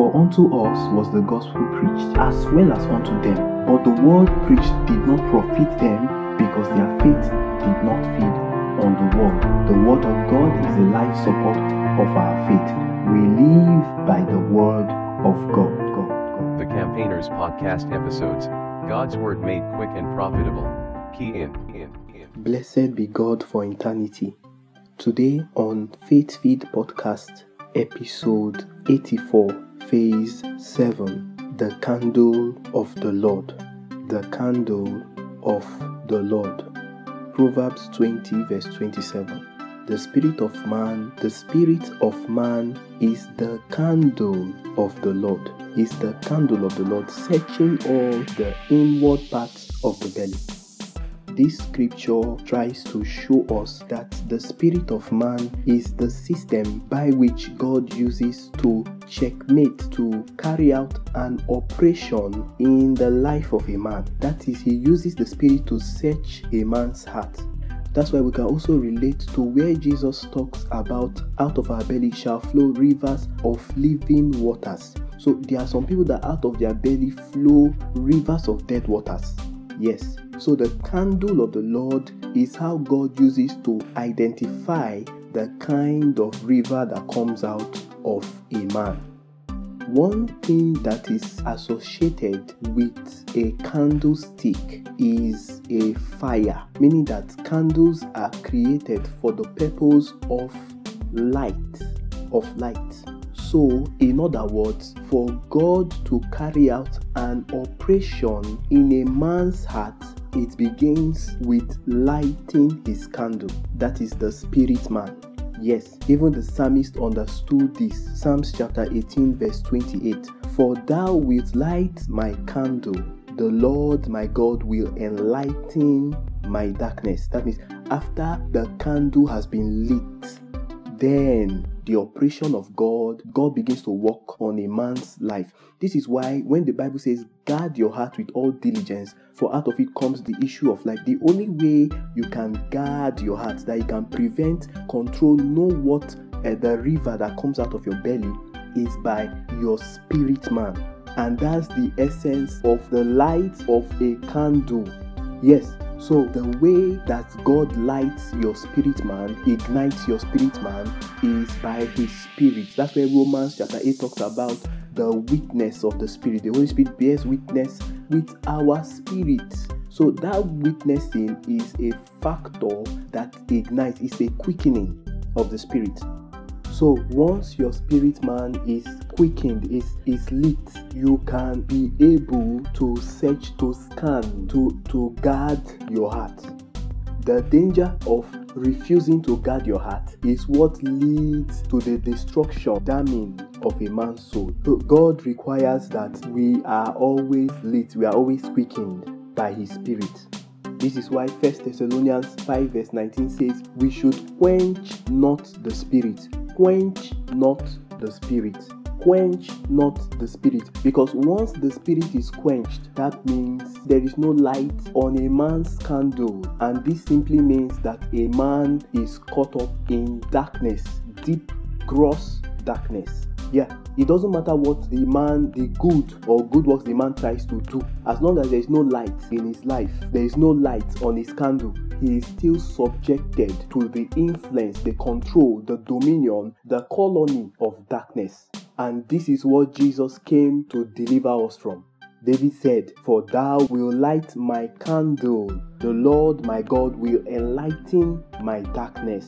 For unto us was the gospel preached, as well as unto them. But the word preached did not profit them, because their faith did not feed on the word. The word of God is the life support of our faith. We live by the word of God. God, God. The Campaigners Podcast episodes God's Word made quick and profitable. Key in, in, in. Blessed be God for eternity. Today on Faith Feed Podcast, episode 84, phase 7 The Candle of the Lord. The Candle of the Lord. Proverbs 20, verse 27. The spirit of man, the spirit of man is the candle of the Lord, is the candle of the Lord, searching all the inward parts of the belly. This scripture tries to show us that the spirit of man is the system by which God uses to checkmate, to carry out an operation in the life of a man. That is, he uses the spirit to search a man's heart. That's why we can also relate to where Jesus talks about out of our belly shall flow rivers of living waters. So there are some people that out of their belly flow rivers of dead waters. Yes. So the candle of the Lord is how God uses to identify the kind of river that comes out of a man. One thing that is associated with a candlestick is a fire, meaning that candles are created for the purpose of light, of light. So, in other words, for God to carry out an operation in a man's heart, it begins with lighting his candle. That is the spirit man. Yes, even the psalmist understood this. Psalms chapter 18, verse 28. For thou wilt light my candle, the Lord my God will enlighten my darkness. That means after the candle has been lit, then the operation of God, God begins to work on a man's life. This is why when the Bible says, guard your heart with all diligence, for out of it comes the issue of life. The only way you can guard your heart, that you can prevent, control, know what uh, the river that comes out of your belly is by your spirit man. And that's the essence of the light of a candle. Yes, so the way that God lights your spirit man, ignites your spirit man, is by his spirit. That's where Romans chapter 8 talks about the witness of the spirit. The Holy Spirit bears witness with our spirit. So that witnessing is a factor that ignites, it's a quickening of the spirit. So once your spirit man is quickened, is, is lit, you can be able to search, to scan, to, to guard your heart. The danger of refusing to guard your heart is what leads to the destruction, damning of a man's soul. So God requires that we are always lit, we are always quickened by His Spirit. This is why 1 Thessalonians 5 verse 19 says, We should quench not the spirit. Quench not the spirit. Quench not the spirit. Because once the spirit is quenched, that means there is no light on a man's candle. And this simply means that a man is caught up in darkness, deep, gross darkness. Yeah, it doesn't matter what the man, the good or good works the man tries to do, as long as there is no light in his life, there is no light on his candle, he is still subjected to the influence, the control, the dominion, the colony of darkness. And this is what Jesus came to deliver us from. David said, For thou wilt light my candle, the Lord my God will enlighten my darkness.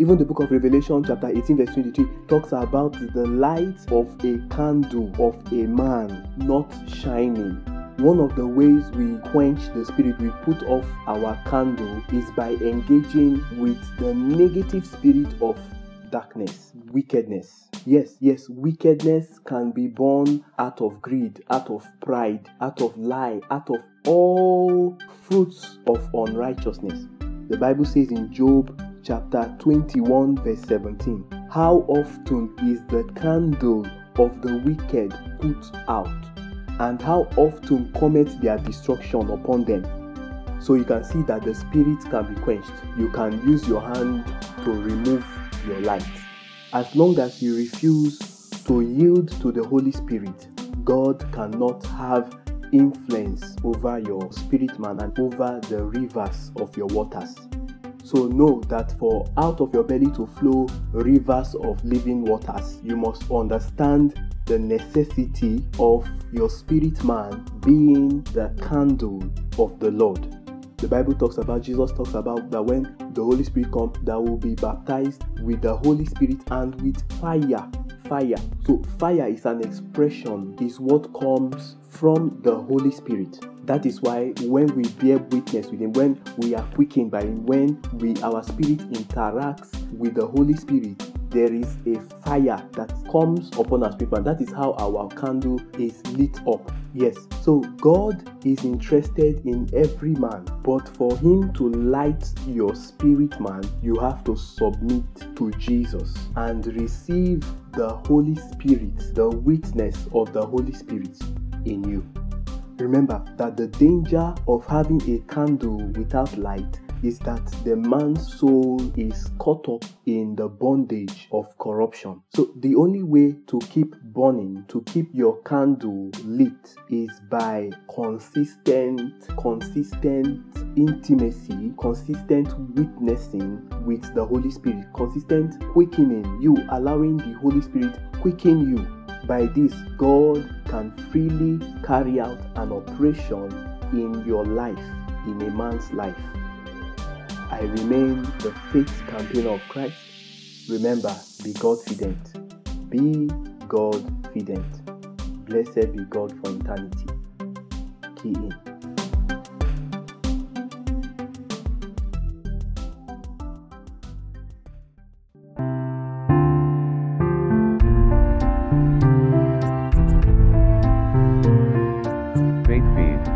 Even the book of Revelation, chapter 18, verse 23, talks about the light of a candle of a man not shining. One of the ways we quench the spirit, we put off our candle, is by engaging with the negative spirit of darkness, wickedness. Yes, yes, wickedness can be born out of greed, out of pride, out of lie, out of all fruits of unrighteousness. The Bible says in Job chapter 21, verse 17. How often is the candle of the wicked put out? And how often cometh their destruction upon them? So you can see that the spirit can be quenched. You can use your hand to remove your light. As long as you refuse to yield to the Holy Spirit, God cannot have influence over your spirit man and over the rivers of your waters. So know that for out of your belly to flow rivers of living waters, you must understand the necessity of your spirit man being the candle of the Lord. The Bible talks about, Jesus talks about that when the Holy Spirit comes, that will be baptized with the Holy Spirit and with fire. Fire. So, fire is an expression, is what comes from the Holy Spirit. That is why when we bear witness with Him, when we are quickened by Him, when we our spirit interacts with the Holy Spirit, there is a fire that comes upon us people, and that is how our candle is lit up. Yes, so God is interested in every man, but for Him to light your spirit man, you have to submit to Jesus and receive the Holy Spirit, the witness of the Holy Spirit in you. Remember that the danger of having a candle without light is that the man's soul is caught up in the bondage of corruption. So, the only way to keep burning, to keep your candle lit, is by consistent, consistent intimacy, consistent witnessing with the Holy Spirit, consistent quickening you, allowing the Holy Spirit quicken you. By this, God can freely carry out an operation in your life, in a man's life. I remain the faith campaigner of Christ. Remember, be God-fident. Be God-fident. Blessed be God for eternity. Key in.